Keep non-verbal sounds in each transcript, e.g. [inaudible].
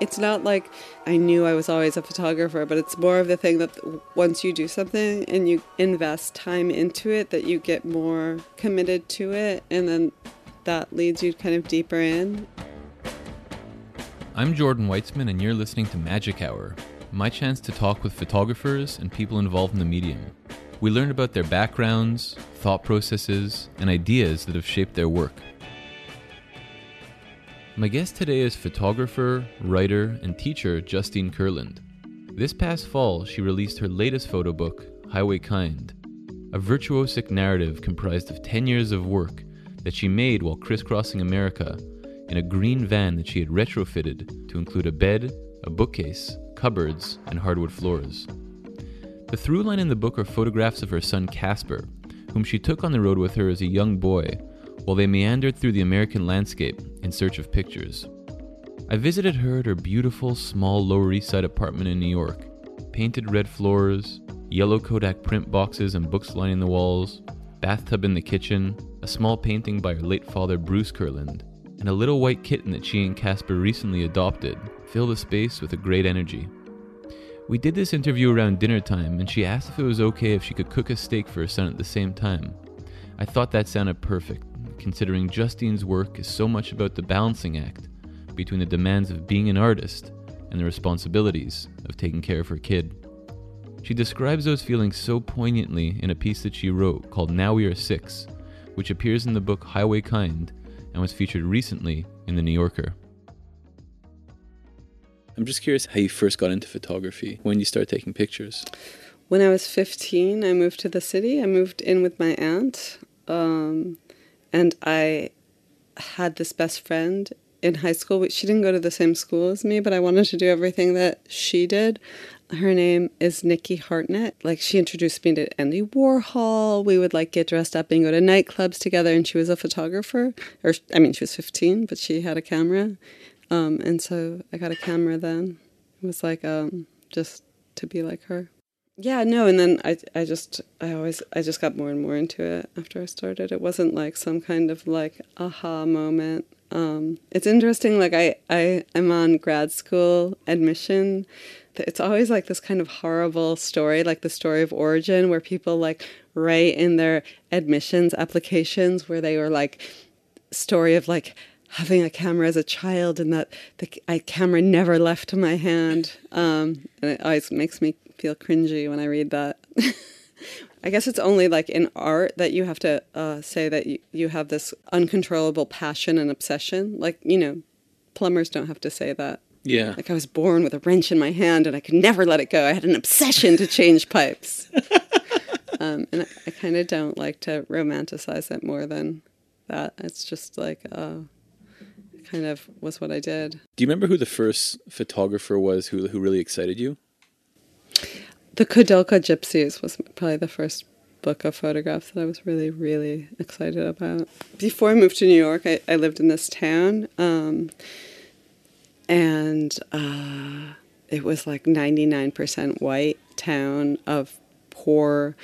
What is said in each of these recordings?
It's not like I knew I was always a photographer, but it's more of the thing that once you do something and you invest time into it, that you get more committed to it, and then that leads you kind of deeper in. I'm Jordan Weitzman, and you're listening to Magic Hour, my chance to talk with photographers and people involved in the medium. We learn about their backgrounds, thought processes, and ideas that have shaped their work. My guest today is photographer, writer, and teacher Justine Kurland. This past fall, she released her latest photo book, Highway Kind, a virtuosic narrative comprised of 10 years of work that she made while crisscrossing America in a green van that she had retrofitted to include a bed, a bookcase, cupboards, and hardwood floors. The through line in the book are photographs of her son Casper, whom she took on the road with her as a young boy while they meandered through the American landscape in search of pictures. I visited her at her beautiful, small Lower East Side apartment in New York. Painted red floors, yellow Kodak print boxes and books lining the walls, bathtub in the kitchen, a small painting by her late father Bruce Kurland, and a little white kitten that she and Casper recently adopted fill the space with a great energy. We did this interview around dinner time, and she asked if it was okay if she could cook a steak for her son at the same time. I thought that sounded perfect, considering Justine's work is so much about the balancing act between the demands of being an artist and the responsibilities of taking care of her kid. She describes those feelings so poignantly in a piece that she wrote called Now We Are Six, which appears in the book Highway Kind and was featured recently in The New Yorker. I'm just curious how you first got into photography, when you started taking pictures. When I was 15, I moved to the city. I moved in with my aunt. Um, and I had this best friend in high school. She didn't go to the same school as me, but I wanted to do everything that she did. Her name is Nikki Hartnett. Like she introduced me to Andy Warhol. We would like get dressed up and go to nightclubs together. And she was a photographer, or I mean, she was 15, but she had a camera. Um, and so I got a camera then. It was like um, just to be like her. Yeah, no, and then I I just I always I just got more and more into it after I started. It wasn't like some kind of like aha moment. Um, it's interesting. Like I I am on grad school admission. It's always like this kind of horrible story, like the story of origin, where people like write in their admissions applications where they were like story of like having a camera as a child and that the I, camera never left my hand. Um, and it always makes me feel cringy when I read that. [laughs] I guess it's only like in art that you have to uh, say that you, you have this uncontrollable passion and obsession. Like, you know, plumbers don't have to say that. Yeah. Like I was born with a wrench in my hand and I could never let it go. I had an obsession to change pipes. [laughs] um, and I, I kind of don't like to romanticize it more than that. It's just like, uh, kind of was what I did. Do you remember who the first photographer was who, who really excited you? The Koudelka Gypsies was probably the first book of photographs that I was really, really excited about. Before I moved to New York, I, I lived in this town, um, and uh, it was like 99% white town of poor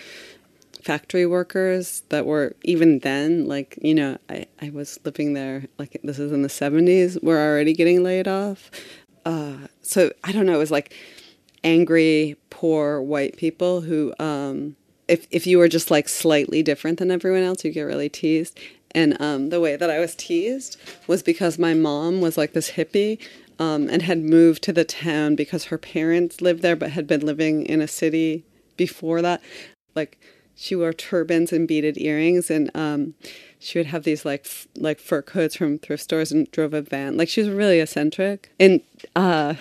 factory workers that were even then like you know I, I was living there like this is in the 70s we're already getting laid off uh, so i don't know it was like angry, poor white people who, um, if if you were just like slightly different than everyone else, you get really teased. And um, the way that I was teased was because my mom was like this hippie um, and had moved to the town because her parents lived there, but had been living in a city before that. Like she wore turbans and beaded earrings, and um, she would have these like f- like fur coats from thrift stores and drove a van. Like she was really eccentric. And uh,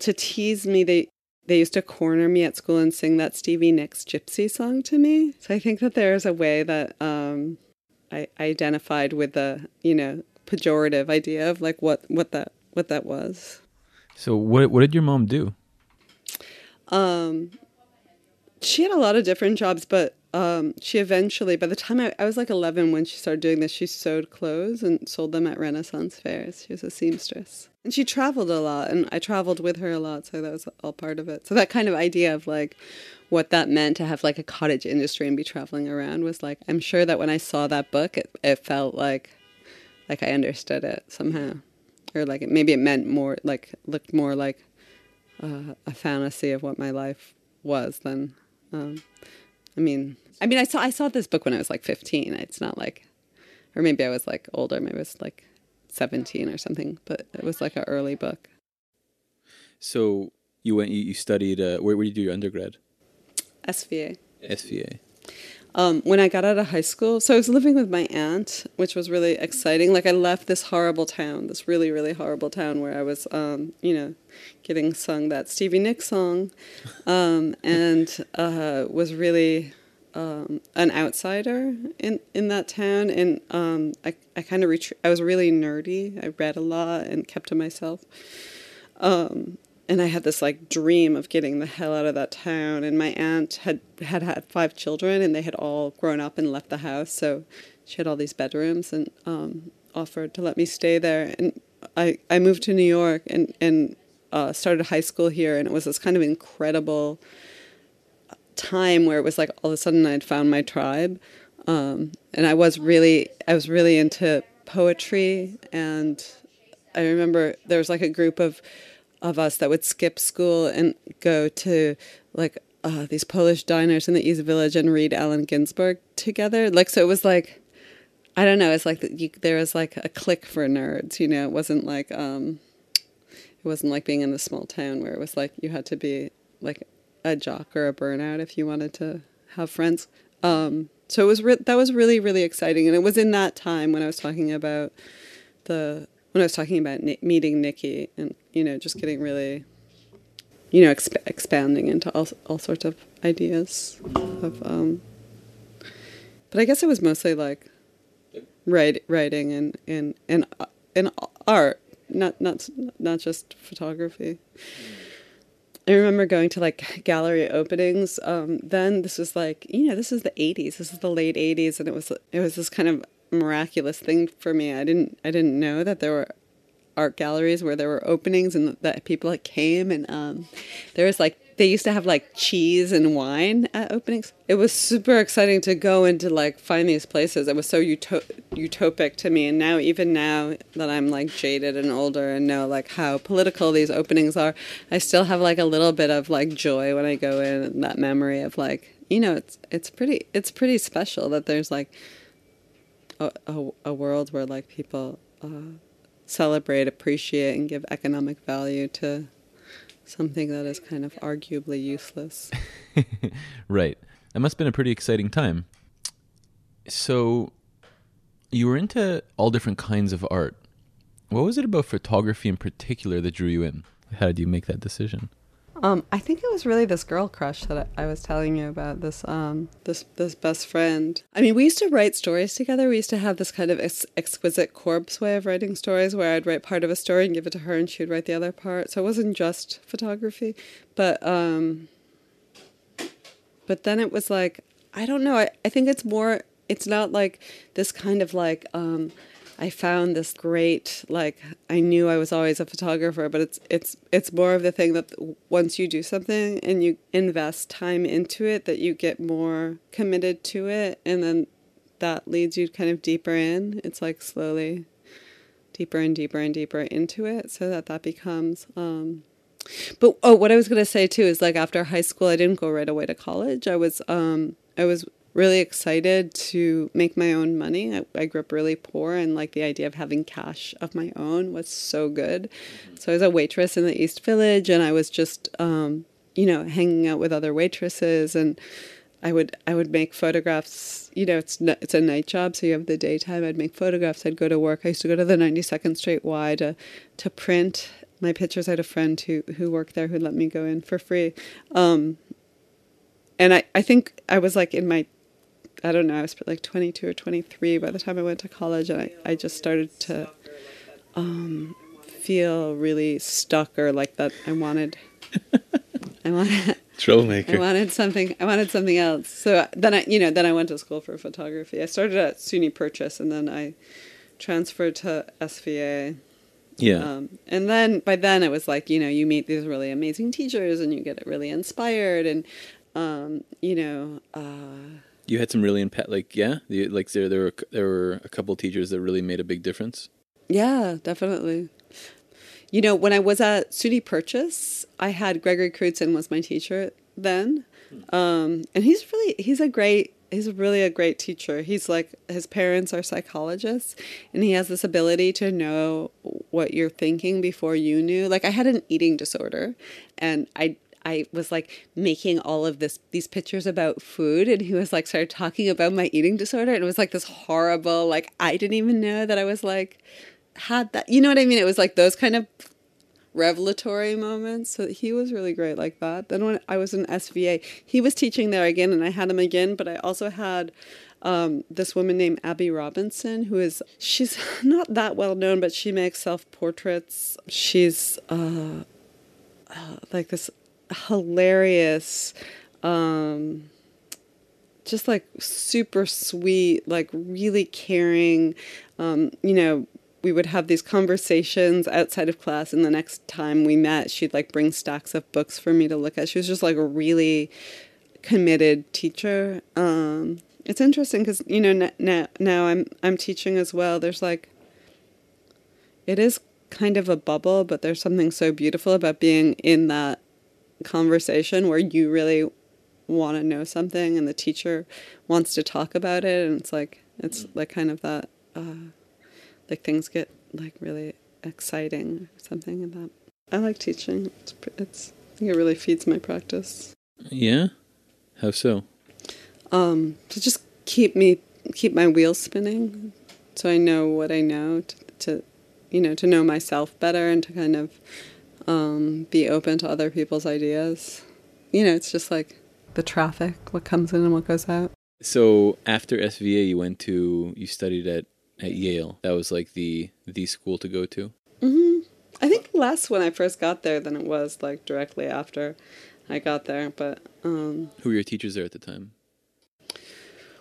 to tease me, they they used to corner me at school and sing that Stevie Nicks gypsy song to me. So I think that there's a way that um, I, identified with the, you know, pejorative idea of like what, what that what that was. So what what did your mom do? Um, she had a lot of different jobs, but um, she eventually, by the time I, I was like 11 when she started doing this, she sewed clothes and sold them at Renaissance fairs. She was a seamstress. And she traveled a lot, and I traveled with her a lot, so that was all part of it. So that kind of idea of like what that meant to have like a cottage industry and be traveling around was like, I'm sure that when I saw that book, it, it felt like like I understood it somehow. or like maybe it meant more like looked more like uh, a fantasy of what my life was than. Um, I mean, I mean, I saw I saw this book when I was like 15. It's not like, or maybe I was like older. Maybe I was like 17 or something. But it was like an early book. So you went. You, you studied. Uh, where, where did you do your undergrad? SVA. SVA. Um, when I got out of high school, so I was living with my aunt, which was really exciting. Like I left this horrible town, this really, really horrible town where I was, um, you know, getting sung that Stevie Nicks song, um, and uh, was really um, an outsider in, in that town. And um, I, I kind of ret- I was really nerdy. I read a lot and kept to myself. Um, and I had this like dream of getting the hell out of that town. And my aunt had had had five children, and they had all grown up and left the house. So she had all these bedrooms, and um, offered to let me stay there. And I I moved to New York and and uh, started high school here, and it was this kind of incredible time where it was like all of a sudden I'd found my tribe, um, and I was really I was really into poetry, and I remember there was like a group of of us that would skip school and go to like uh, these Polish diners in the East Village and read Allen Ginsberg together. Like, so it was like, I don't know, it's like you, there was like a clique for nerds, you know, it wasn't like, um, it wasn't like being in the small town where it was like you had to be like a jock or a burnout if you wanted to have friends. Um, so it was re- that was really really exciting, and it was in that time when I was talking about the when I was talking about ni- meeting Nikki and you know just getting really you know exp- expanding into all all sorts of ideas of um but I guess it was mostly like write, writing and and and uh, and art not not not just photography I remember going to like gallery openings. Um, then this was like you know this is the '80s. This is the late '80s, and it was it was this kind of miraculous thing for me. I didn't I didn't know that there were art galleries where there were openings and that people came and um, there was like they used to have like cheese and wine at openings. It was super exciting to go and to like find these places. It was so uto- utopic to me. And now, even now that I'm like jaded and older and know like how political these openings are, I still have like a little bit of like joy when I go in that memory of like, you know, it's, it's pretty, it's pretty special that there's like a, a, world where like people uh, celebrate, appreciate, and give economic value to something that is kind of arguably useless. [laughs] right. That must have been a pretty exciting time. So, you were into all different kinds of art. What was it about photography in particular that drew you in? How did you make that decision? Um, I think it was really this girl crush that I, was telling you about. This um, this this best friend. I mean, we used to write stories together. We used to have this kind of ex- exquisite corpse way of writing stories, where I'd write part of a story and give it to her, and she'd write the other part. So it wasn't just photography, but um, but then it was like I don't know. I, I think it's more. It's not like this kind of like. Um, I found this great like I knew I was always a photographer, but it's it's it's more of the thing that once you do something and you invest time into it, that you get more committed to it, and then that leads you kind of deeper in. It's like slowly deeper and deeper and deeper into it, so that that becomes. Um, but oh, what I was gonna say too is like after high school, I didn't go right away to college. I was um, I was really excited to make my own money. I, I, grew up really poor, and like the idea of having cash of my own was so good. Mm-hmm. So I was a waitress in the East Village, and I was just, um, you know, hanging out with other waitresses, and I would I would make photographs. You know, it's it's a night job, so you have the daytime. I'd make photographs. I'd go to work. I used to go to the Ninety Second Street Y to to print my pictures. I had a friend who who worked there who let me go in for free. Um, and I, I think I was like in my I don't know, I was like 22 or 23 by the time I went to college, and I, I just started to um, feel really stuck or like that I wanted. I wanted troublemaker. I wanted something. I wanted something else. So then I, you know, then I went to school for photography. I started at SUNY Purchase, and then I transferred to SVA. Yeah. Um, and then by then it was like you know you meet these really amazing teachers and you get really inspired and um, you know. Uh, you had some really impa- like yeah like there there were there were a couple teachers that really made a big difference yeah definitely You know, when I was at SUNY Purchase, I had Gregory Crewdson was my teacher then, um, and he's really he's a great he's really a great teacher. He's like his parents are psychologists, and he has this ability to know what you're thinking before you knew. Like I had an eating disorder, and I I was like making all of this these pictures about food and he was like started talking about my eating disorder and it was like this horrible like I didn't even know that I was like had that you know what I mean? It was like those kind of revelatory moments. So he was really great like that. Then when I was in SVA he was teaching there again and I had him again but I also had um, this woman named Abby Robinson, who is she's [laughs] not that well known, but she makes self portraits. She's uh, uh, like this hilarious, um, just like super sweet, like really caring. Um, you know, we would have these conversations outside of class, and the next time we met, she'd like bring stacks of books for me to look at. She was just like a really committed teacher. Um, it's interesting because you know now now I'm I'm teaching as well. There's like it is kind of a bubble, but there's something so beautiful about being in that conversation where you really want to know something and the teacher wants to talk about it and it's like it's like kind of that uh, like things get like really exciting or something about I like teaching. It's, it's I think it really feeds my practice. Yeah? How so? Um to just keep me keep my wheels spinning so I know what I know to, to you know to know myself better and to kind of um, be open to other people's ideas. You know, it's just like the traffic, what comes in and what goes out. So after SVA, you went to you studied at at Yale. That was like the the school to go to. hmm I think less when I first got there than it was like directly after I got there. But um, who were your teachers there at the time?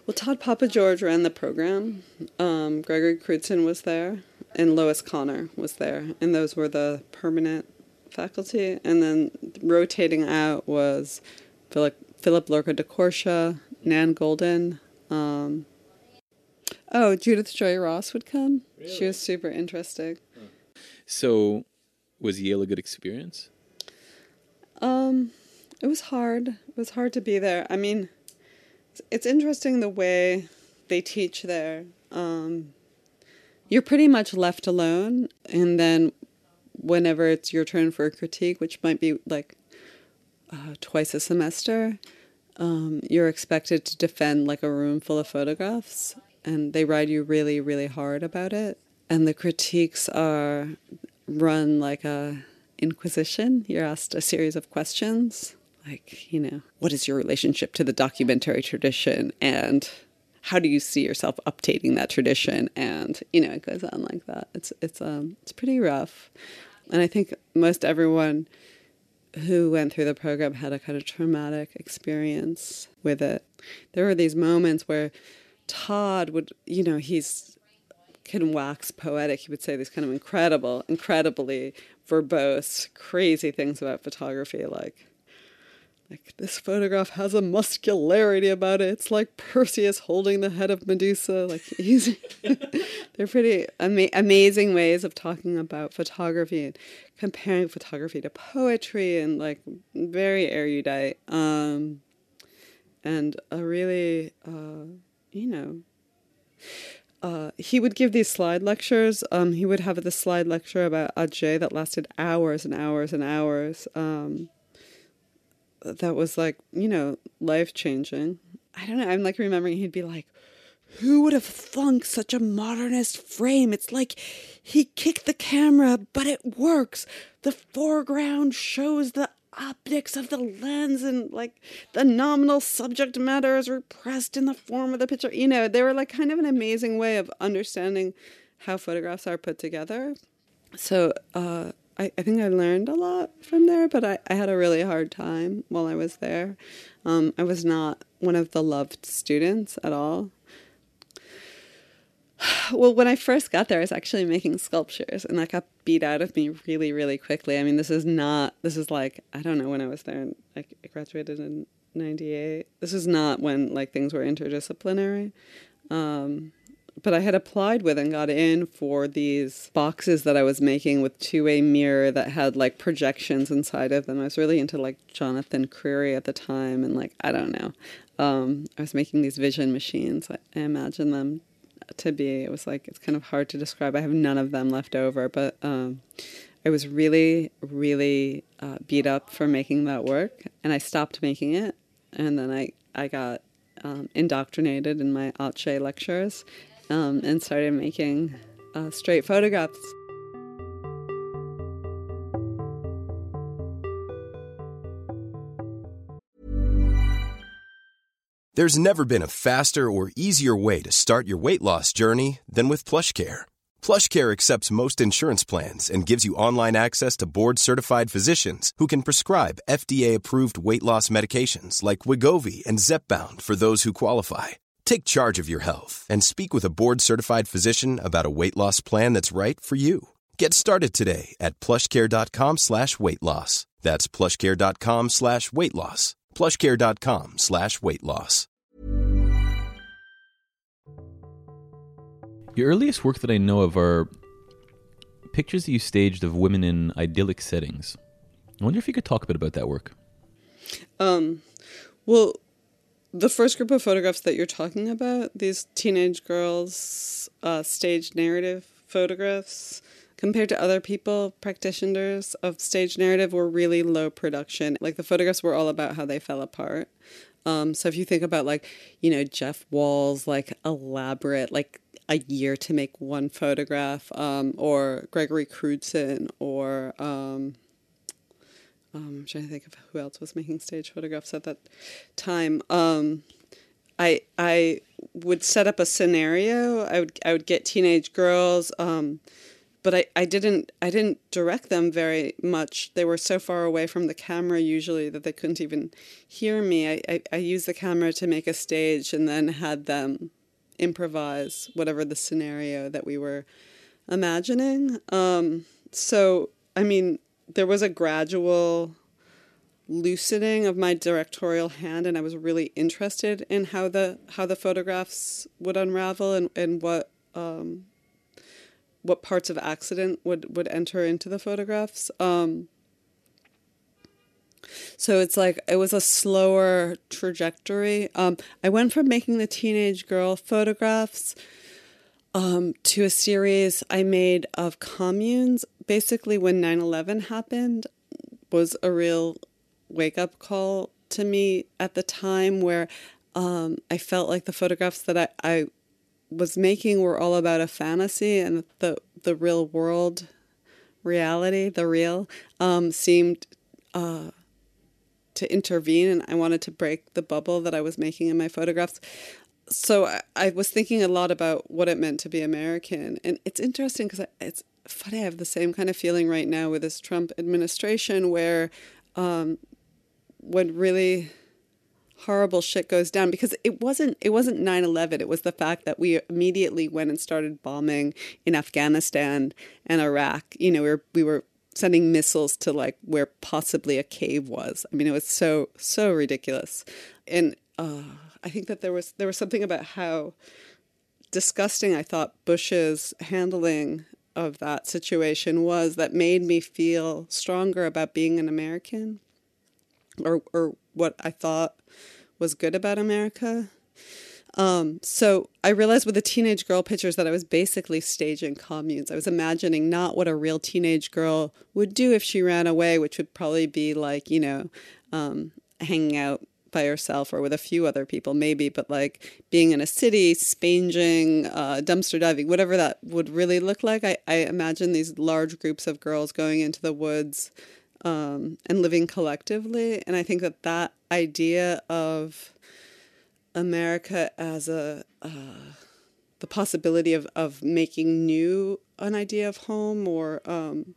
Well, Tod Papageorge ran the program. Um, Gregory Crewdson was there, and Lois Conner was there, and those were the permanent faculty, and then rotating out was Philip Philip-Lorca diCorcia, Nan Goldin. Um, oh, Judith Joy Ross would come. Really? She was super interesting. So, was Yale a good experience? Um, it was hard. It was hard to be there. I mean, it's interesting the way they teach there. Um, you're pretty much left alone, and then whenever it's your turn for a critique, which might be like uh, twice a semester, um, you're expected to defend like a room full of photographs, and they ride you really, really hard about it. And the critiques are run like a inquisition. You're asked a series of questions, like you know, what is your relationship to the documentary tradition, and how do you see yourself updating that tradition? And you know, it goes on like that. It's it's um it's pretty rough. And I think most everyone who went through the program had a kind of traumatic experience with it. There were these moments where Tod would, you know, he's can wax poetic. He would say these kind of incredible, incredibly verbose, crazy things about photography, like like this photograph has a muscularity about it. It's like Perseus holding the head of Medusa. Like [laughs] he's, [laughs] they're pretty ama- amazing ways of talking about photography and comparing photography to poetry and like very erudite. Um, and a really, uh, you know, uh, he would give these slide lectures. Um, he would have the slide lecture about Atget that lasted hours and hours and hours. Um, that was like, you know, life changing. I don't know. I'm like remembering he'd be like, who would have thunk such a modernist frame? It's like he kicked the camera, but it works. The foreground shows the optics of the lens and like the nominal subject matter is repressed in the form of the picture. You know, they were like kind of an amazing way of understanding how photographs are put together. So, uh, I, I think I learned a lot from there, but I, I had a really hard time while I was there. Um, I was not one of the loved students at all. [sighs] Well, when I first got there, I was actually making sculptures, and that got beat out of me really, really quickly. I mean, this is not, this is like, I don't know when I was there. And I graduated in 98. This is not when, like, things were interdisciplinary. Um, but I had applied with and got in for these boxes that I was making with two way mirror that had like projections inside of them. I was really into like Jonathan Crary at the time, and like I don't know, um, I was making these vision machines. I, I imagine them to be. It was like it's kind of hard to describe. I have none of them left over, but um, I was really, really uh, beat up for making that work, and I stopped making it, and then I I got um, indoctrinated in my Atget lectures um, and started making uh, straight photographs. There's never been a faster or easier way to start your weight loss journey than with PlushCare. PlushCare accepts most insurance plans and gives you online access to board-certified physicians who can prescribe FDA-approved weight loss medications like Wegovy and Zepbound for those who qualify. Take charge of your health and speak with a board-certified physician about a weight loss plan that's right for you. Get started today at plushcare.com slash weight loss. That's plushcare.com slash weight loss. plushcare.com slash weight loss. Your earliest work that I know of are pictures that you staged of women in idyllic settings. I wonder if you could talk a bit about that work. Um, well, the first group of photographs that you're talking about, these teenage girls' uh, staged narrative photographs, compared to other people, practitioners of stage narrative, were really low production. Like the photographs were all about how they fell apart. Um, so if you think about like, you know, Jeff Wall's like elaborate, like a year to make one photograph, um, or Gregory Crewdson, or um, um, trying to think of who else was making stage photographs at that time. Um, I I would set up a scenario. I would I would get teenage girls, um, but I, I didn't I didn't direct them very much. They were so far away from the camera usually that they couldn't even hear me. I, I, I used the camera to make a stage and then had them improvise whatever the scenario that we were imagining. Um, so, I mean, there was a gradual loosening of my directorial hand and I was really interested in how the how the photographs would unravel and, and what um, what parts of accident would, would enter into the photographs. Um, so it's like it was a slower trajectory. Um, I went from making the teenage girl photographs um, to a series I made of communes. Basically, when 9 11 happened, was a real wake up call to me at the time where um, I felt like the photographs that I, I was making were all about a fantasy and the, the real world reality, the real, um, seemed uh, to intervene and I wanted to break the bubble that I was making in my photographs. So I, I was thinking a lot about what it meant to be American. And it's interesting because it's funny, I have the same kind of feeling right now with this Trump administration where um, when really horrible shit goes down because it wasn't it wasn't 9/11 it was the fact that we immediately went and started bombing in Afghanistan and Iraq you know we were we were sending missiles to like where possibly a cave was. I mean, it was so so ridiculous, and uh, I think that there was there was something about how disgusting I thought Bush's handling of that situation was that made me feel stronger about being an American, or or what I thought was good about America. Um, so I realized with the teenage girl pictures that I was basically staging communes. I was imagining not what a real teenage girl would do if she ran away, which would probably be like, you know, um, hanging out by herself or with a few other people, maybe, but like being in a city, spanging, uh, dumpster diving, whatever that would really look like. I, I imagine these large groups of girls going into the woods um, and living collectively. And I think that that idea of America as a uh, the possibility of, of making new an idea of home or um,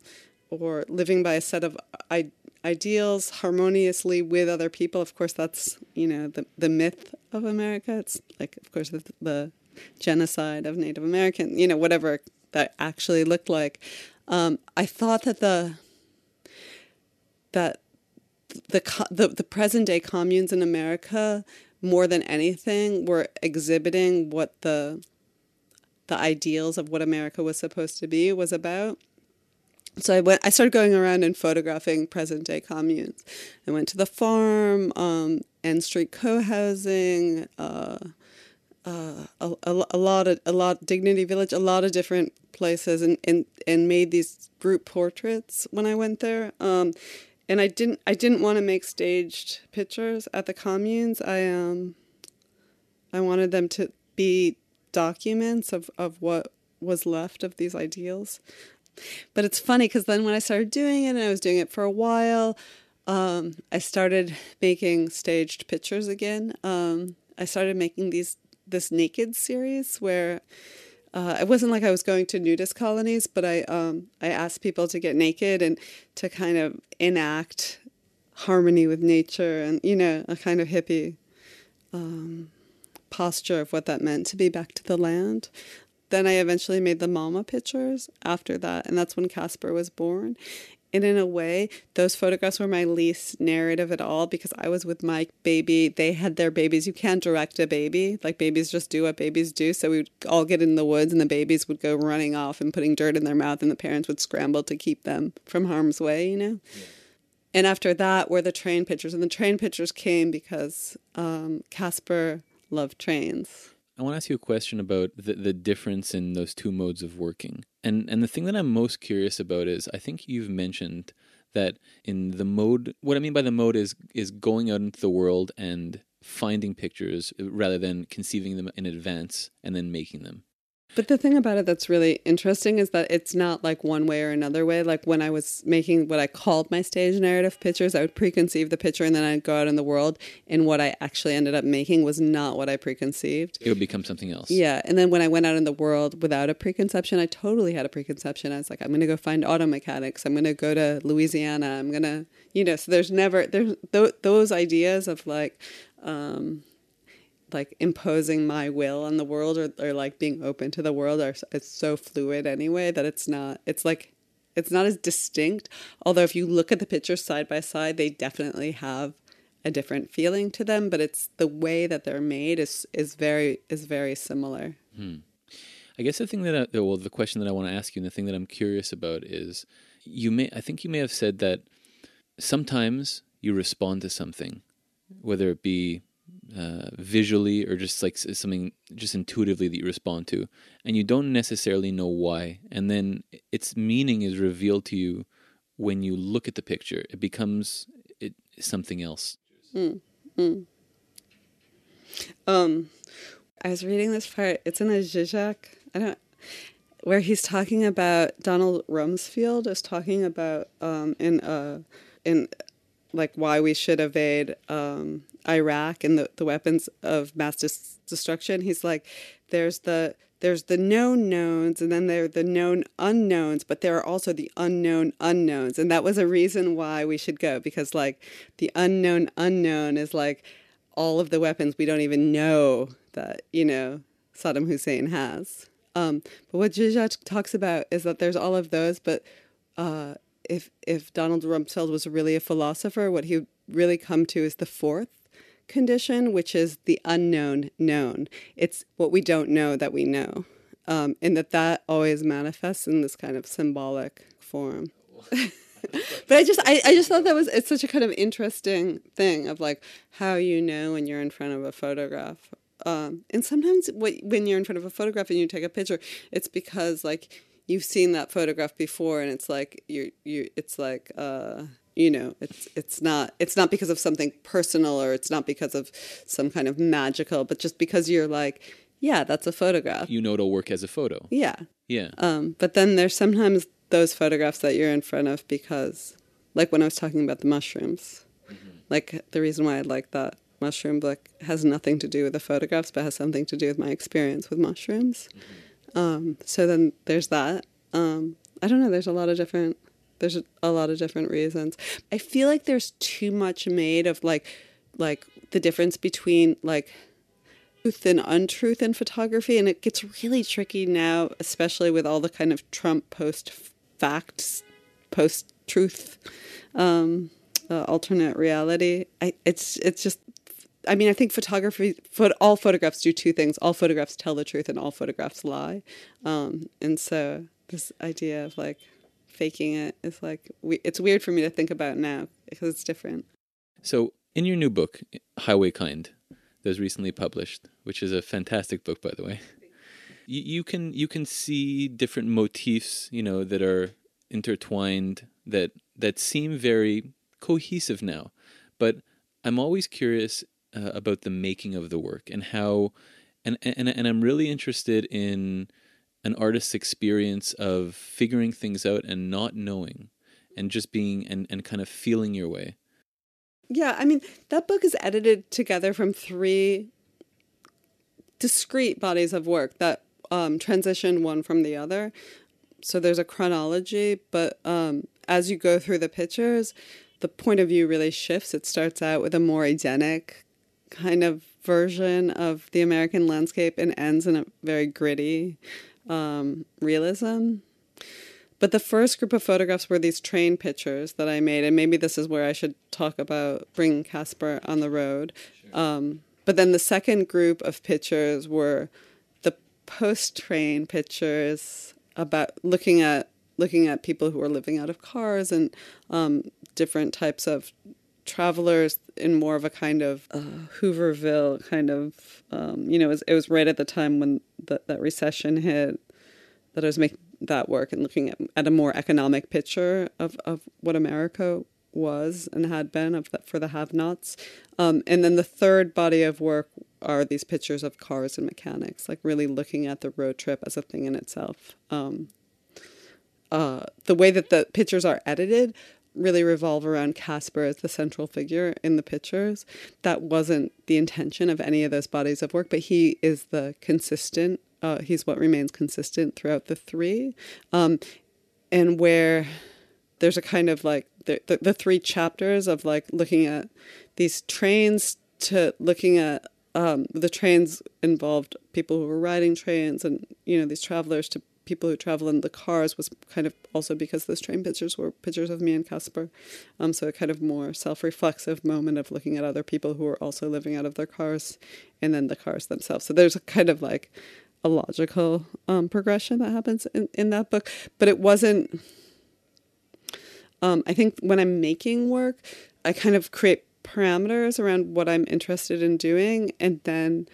or living by a set of I- ideals harmoniously with other people. Of course, that's you know the the myth of America. It's like of course the, the genocide of Native American. You know whatever that actually looked like. Um, I thought that the that the, the the present day communes in America more than anything were exhibiting what the the ideals of what America was supposed to be was about. So I went. I started going around and photographing present day communes. I went to the farm, um, Street co-housing, uh, uh, a, a, a, lot of a lot Dignity Village, a lot of different places, and and, and made these group portraits when I went there. Um, and I didn't I didn't want to make staged pictures at the communes. I um I wanted them to be documents of, of what was left of these ideals. But it's funny because then when I started doing it and I was doing it for a while, um, I started making staged pictures again. Um, I started making these this naked series where uh, it wasn't like I was going to nudist colonies, but I um, I asked people to get naked and to kind of enact harmony with nature and you know a kind of hippie um, posture of what that meant to be back to the land. Then I eventually made the mama pictures after that, and that's when Casper was born. And in a way, those photographs were my least narrative at all because I was with my baby. They had their babies. You can't direct a baby. Like babies just do what babies do. So we'd all get in the woods and the babies would go running off and putting dirt in their mouth and the parents would scramble to keep them from harm's way, you know? Yeah. And after that were the train pictures. And the train pictures came because um, Casper loved trains. I want to ask you a question about the, the difference in those two modes of working. And and the thing that I'm most curious about is I think you've mentioned that in the mode what I mean by the mode is is going out into the world and finding pictures uh, rather than conceiving them in advance and then making them. But the thing about it that's really interesting is that it's not like one way or another way. Like when I was making what I called my stage narrative pictures, I would preconceive the picture and then I'd go out in the world. And what I actually ended up making was not what I preconceived. It would become something else. Yeah. And then when I went out in the world without a preconception, I totally had a preconception. I was like, I'm going to go find auto mechanics. I'm going to go to Louisiana. I'm going to, you know, so there's never, there's th- those ideas of like, um, like imposing my will on the world or, or like being open to the world are it's so fluid anyway that it's not it's like it's not as distinct although if you look at the pictures side by side they definitely have a different feeling to them but it's the way that they're made is is very is very similar hmm. i guess the thing that I, well the question that i want to ask you and the thing that i'm curious about is you may i think you may have said that sometimes you respond to something whether it be uh, visually or just like something just intuitively that you respond to and you don't necessarily know why and then its meaning is revealed to you when you look at the picture. It becomes it something else. Mm, mm. um i was reading this part it's in a zizek i don't where he's talking about donald rumsfeld is talking about um in uh in like why we should evade um Iraq and the, the weapons of mass dis- destruction. He's like, there's the there's the known knowns and then there are the known unknowns, but there are also the unknown unknowns. And that was a reason why we should go because like the unknown unknown is like all of the weapons we don't even know that, you know, Saddam Hussein has. Um, but what Zizek talks about is that there's all of those, but uh, if if Donald Rumsfeld was really a philosopher, what he would really come to is the fourth, condition, which is the unknown known. It's what we don't know that we know, um, and that that always manifests in this kind of symbolic form. [laughs] but I just I, I just thought that was it's such a kind of interesting thing of like how you know when you're in front of a photograph. Um, and sometimes when you're in front of a photograph and you take a picture, it's because like you've seen that photograph before, and it's like you're you it's like uh, you know it's it's not it's not because of something personal or it's not because of some kind of magical but just because you're like yeah that's a photograph. You know it'll work as a photo. Yeah. Yeah. Um, but then there's sometimes those photographs that you're in front of because like when i was talking about the mushrooms mm-hmm. like the reason why i like that mushroom book has nothing to do with the photographs but has something to do with my experience with mushrooms. Mm-hmm. Um, so then there's that um, i don't know there's a lot of different there's a lot of different reasons. I feel like there's too much made of like like the difference between like truth and untruth in photography and it gets really tricky now especially with all the kind of Trump post facts post truth um, uh, alternate reality. I, it's it's just I mean, I think photography, all photographs do two things. All photographs tell the truth, and all photographs lie. Um, and so this idea of like faking it is like we, it's weird for me to think about now because it's different. So, in your new book, Highway Kind, that was recently published, which is a fantastic book, by the way, you, you can you can see different motifs, you know, that are intertwined that that seem very cohesive now. But I'm always curious uh, about the making of the work and how, and and and I'm really interested in an artist's experience of figuring things out and not knowing, and just being and and kind of feeling your way. Yeah, I mean that book is edited together from three discrete bodies of work that um, transition one from the other. So there's a chronology, but um, as you go through the pictures, the point of view really shifts. It starts out with a more Edenic kind of version of the American landscape and ends in a very gritty um, realism. But the first group of photographs were these train pictures that I made, and maybe this is where I should talk about bringing Casper on the road. Sure. Um, but then the second group of pictures were the post train pictures about looking at looking at people who are living out of cars and um, different types of travelers in more of a kind of uh, Hooverville kind of, um, you know, it was, it was, right at the time when the, that recession hit that I was making that work and looking at, at a more economic picture of, of what America was and had been of the, for the have-nots. Um, and then the third body of work are these pictures of cars and mechanics, like really looking at the road trip as a thing in itself. Um, uh, the way that the pictures are edited really revolve around Casper as the central figure in the pictures. That wasn't the intention of any of those bodies of work, but he is the consistent. Uh, he's what remains consistent throughout the three, um, and where there's a kind of like the, the, the three chapters of like looking at these trains to looking at um, the trains involved people who were riding trains and you know these travelers to people who travel in the cars was kind of also because those train pictures were pictures of me and Casper. Um, so a kind of more self-reflexive moment of looking at other people who are also living out of their cars and then the cars themselves. So there's a kind of like a logical um, progression that happens in, in that book. But it wasn't um, I think when I'm making work, I kind of create parameters around what I'm interested in doing and then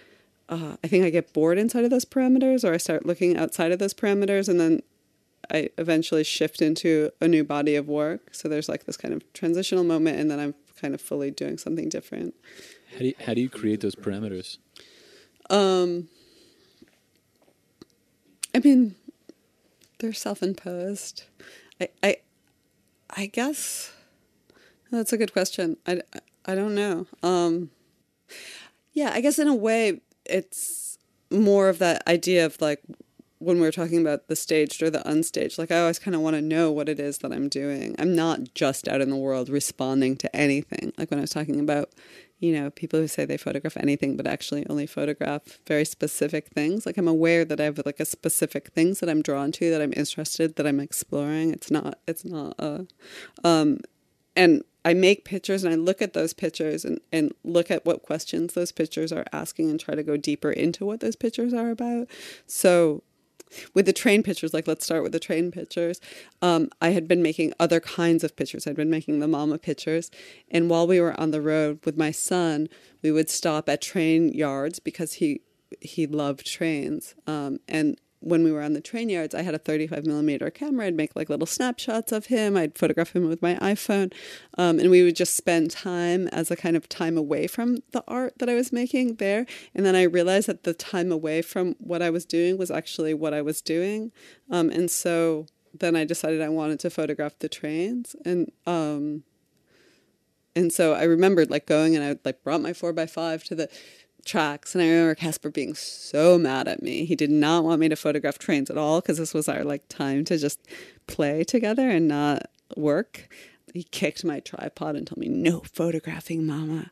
uh, I think I get bored inside of those parameters, or I start looking outside of those parameters, and then I eventually shift into a new body of work. So there's like this kind of transitional moment, and then I'm kind of fully doing something different. How do you, how do you create those parameters? Um, I mean, they're self-imposed. I I I guess that's a good question. I, I don't know. Um, yeah, I guess in a way it's more of that idea of like when we are talking about the staged or the unstaged, like I always kind of want to know what it is that I'm doing. I'm not just out in the world responding to anything. Like when I was talking about, you know, people who say they photograph anything but actually only photograph very specific things. Like I'm aware that I have like a specific things that I'm drawn to, that I'm interested, that I'm exploring. It's not, it's not, a, um, and I make pictures and I look at those pictures and, and look at what questions those pictures are asking and try to go deeper into what those pictures are about. So with the train pictures, like let's start with the train pictures, um, I had been making other kinds of pictures. I'd been making the mama pictures. And while we were on the road with my son, we would stop at train yards because he he loved trains. Um, and when we were on the train yards, I had a 35 millimeter camera. I'd make like little snapshots of him. I'd photograph him with my iPhone. Um, and we would just spend time as a kind of time away from the art that I was making there. And then I realized that the time away from what I was doing was actually what I was doing. Um, and so then I decided I wanted to photograph the trains. And, um, and so I remembered like going and I like brought my four by five to the tracks and i remember Casper being so mad at me. He did not want me to photograph trains at all because this was our like time to just play together and not work. He kicked my tripod and told me no photographing mama.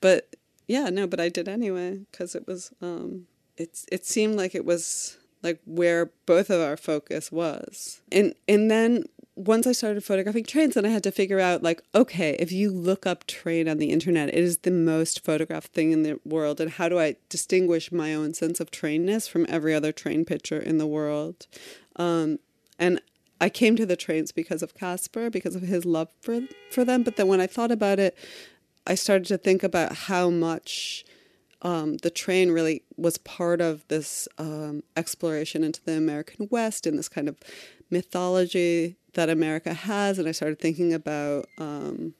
But yeah no but i did anyway because it was um it's it seemed like it was like where both of our focus was. And and then once I started photographing trains, then I had to figure out like, okay, if you look up train on the internet, it is the most photographed thing in the world. And how do I distinguish my own sense of trainness from every other train picture in the world? Um, and I came to the trains because of Casper, because of his love for for them. But then when I thought about it, I started to think about how much um, the train really was part of this um, exploration into the American West and this kind of mythology that America has. And I started thinking about, um,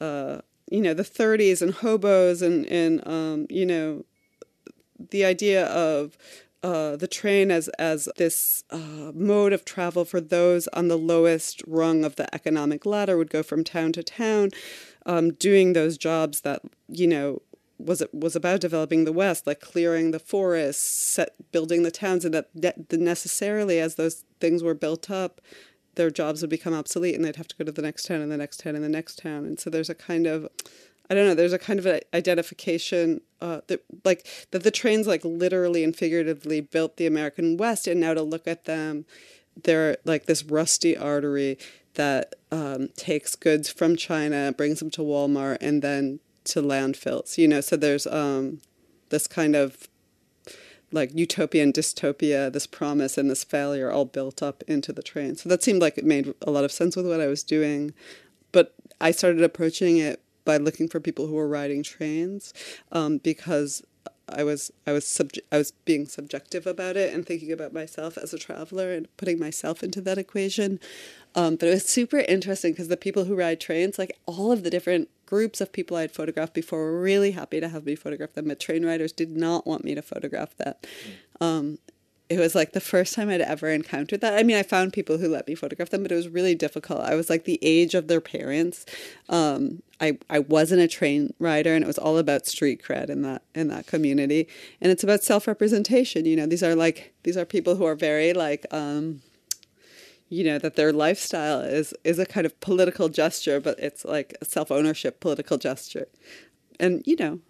uh, you know, the 30s and hobos and, and um, you know, the idea of uh, the train as as this uh, mode of travel for those on the lowest rung of the economic ladder would go from town to town, um, doing those jobs that you know was it was about developing the West, like clearing the forests, set, building the towns, and that, that necessarily as those things were built up, their jobs would become obsolete, and they'd have to go to the next town and the next town and the next town, and so there's a kind of I don't know. There's a kind of identification uh, that, like, that the trains, like, literally and figuratively built the American West, and now to look at them, they're like this rusty artery that um, takes goods from China, brings them to Walmart, and then to landfills. You know, so there's um, this kind of like utopia and dystopia, this promise and this failure, all built up into the train. So that seemed like it made a lot of sense with what I was doing, but I started approaching it by looking for people who were riding trains um, because I was I was subj- I was being subjective about it and thinking about myself as a traveler and putting myself into that equation. Um, but it was super interesting because the people who ride trains, like all of the different groups of people I had photographed before, were really happy to have me photograph them. But train riders did not want me to photograph that. Um, it was like the first time I'd ever encountered that. I mean, I found people who let me photograph them, but it was really difficult. I was like the age of their parents. Um, I I wasn't a train rider, and it was all about street cred in that in that community. And it's about self representation. You know, these are like these are people who are very like. Um, you know that their lifestyle is is a kind of political gesture, but it's like a self ownership political gesture, and you know,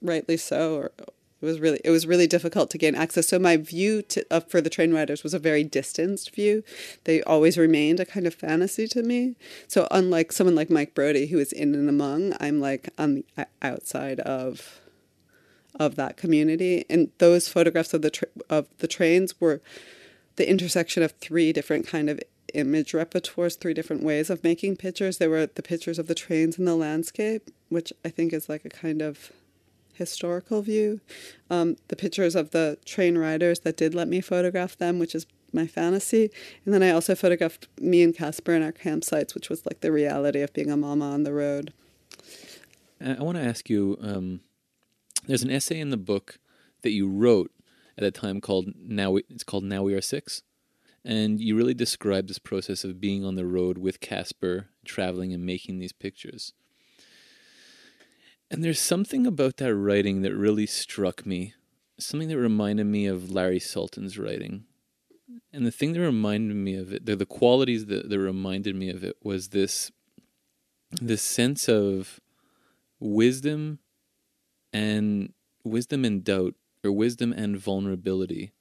rightly so, or it was really it was really difficult to gain access. So my view to, uh, for the train riders was a very distanced view. They always remained a kind of fantasy to me. So unlike someone like Mike Brodie, who is in and among, I'm like on the outside of of that community. And those photographs of the tra- of the trains were the intersection of three different kind of image repertoires, three different ways of making pictures. There were the pictures of the trains and the landscape, which I think is like a kind of historical view. Um, the pictures of the train riders that did let me photograph them, which is my fantasy. And then I also photographed me and Casper in our campsites, which was like the reality of being a mama on the road. I want to ask you um, there's an essay in the book that you wrote at a time called Now we, it's called Now We Are Six. And you really describe this process of being on the road with Casper, traveling and making these pictures. And there's something about that writing that really struck me. Something that reminded me of Larry Sultan's writing. And the thing that reminded me of it, the, the qualities that, that reminded me of it was this this sense of wisdom and wisdom and doubt or wisdom and vulnerability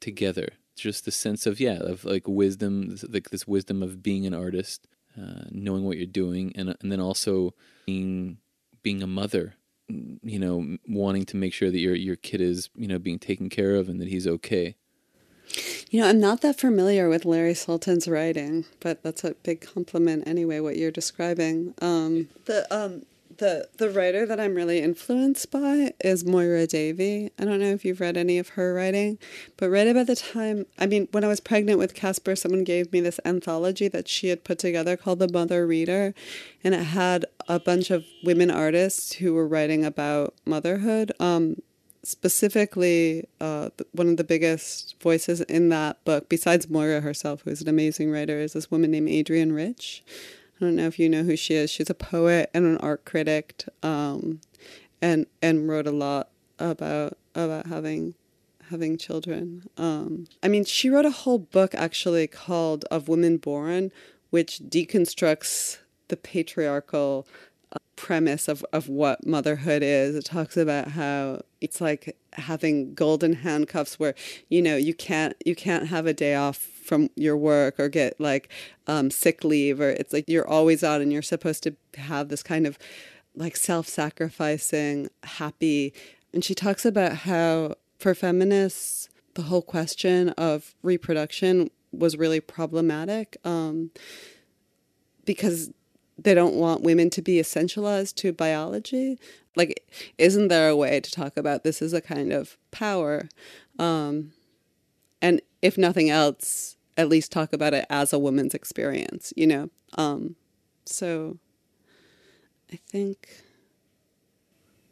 together just the sense of yeah of like wisdom like this wisdom of being an artist uh, knowing what you're doing and and then also being being a mother, you know, wanting to make sure that your your kid is, you know, being taken care of and that he's okay. You know, I'm not that familiar with Larry Sultan's writing, but that's a big compliment anyway. What you're describing, um, the um, the the writer that I'm really influenced by is Moyra Davey. I don't know if you've read any of her writing, but right about the time, I mean, when I was pregnant with Casper, someone gave me this anthology that she had put together called The Mother Reader, and it had a bunch of women artists who were writing about motherhood. Um, specifically, uh, one of the biggest voices in that book, besides Moira herself, who is an amazing writer, is this woman named Adrienne Rich. I don't know if you know who she is. She's a poet and an art critic, um, and and wrote a lot about about having having children. Um, I mean, she wrote a whole book actually called "Of Women Born," which deconstructs the patriarchal uh, premise of, of what motherhood is. It talks about how it's like having golden handcuffs where you know you can't you can't have a day off from your work or get like um, sick leave or it's like you're always on and you're supposed to have this kind of like self-sacrificing happy and she talks about how for feminists the whole question of reproduction was really problematic um, because they don't want women to be essentialized to biology. Like, isn't there a way to talk about this as a kind of power? Um, and if nothing else, at least talk about it as a woman's experience, you know? Um, so I think,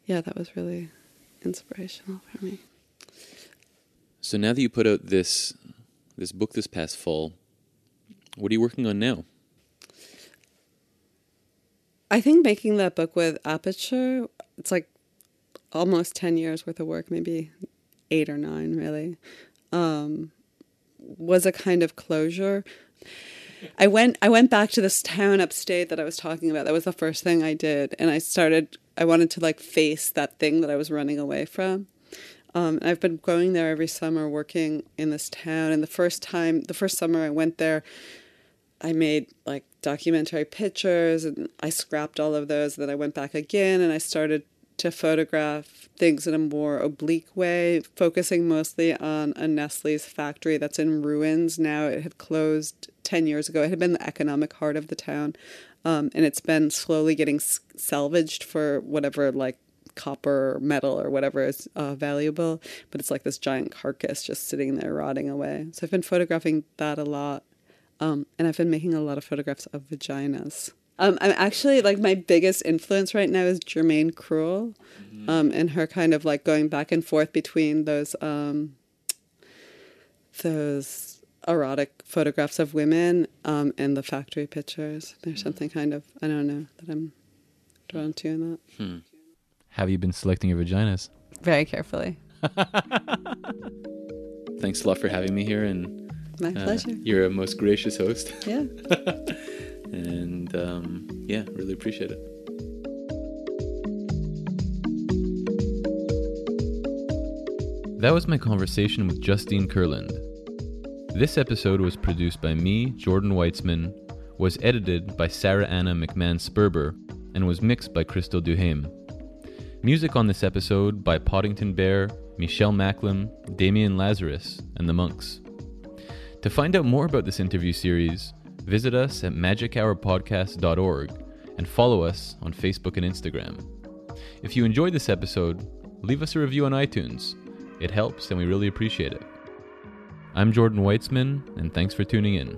yeah, that was really inspirational for me. So now that you put out this this book this past fall, what are you working on now? I think making that book with Aperture, it's like almost 10 years worth of work, maybe eight or nine, really, um, was a kind of closure. I went I went back to this town upstate that I was talking about. That was the first thing I did, and I started. I wanted to like face that thing that I was running away from. Um, I've been going there every summer, working in this town. And the first time, the first summer I went there, I made like documentary pictures, and I scrapped all of those. Then I went back again, and I started to photograph things in a more oblique way, focusing mostly on a Nestle's factory that's in ruins now. It had closed 10 years ago. It had been the economic heart of the town. Um, and it's been slowly getting salvaged for whatever like copper or metal or whatever is uh, valuable, but it's like this giant carcass just sitting there rotting away. So I've been photographing that a lot. Um, and I've been making a lot of photographs of vaginas. Um, I'm actually like my biggest influence right now is Germaine Krull, mm-hmm. um, and her kind of like going back and forth between those um, those erotic photographs of women um, and the factory pictures. There's mm-hmm. something kind of I don't know that I'm drawn to in that. Hmm. Have you been selecting your vaginas? Very carefully. [laughs] Thanks a lot for having me here, and my uh, pleasure. You're a most gracious host. Yeah. [laughs] and um, yeah, really appreciate it. That was my conversation with Justine Kurland. This episode was produced by me, Jordan Weitzman, was edited by Sarah Anna McMahon Sperber, and was mixed by Crystal Duhame. Music on this episode by Poddington Bear, Michelle Macklem, Damian Lazarus, and the Monks. To find out more about this interview series, visit us at magichourpodcast.org and follow us on Facebook and Instagram. If you enjoyed this episode, leave us a review on iTunes. It helps and we really appreciate it. I'm Jordan Weitzman, and thanks for tuning in.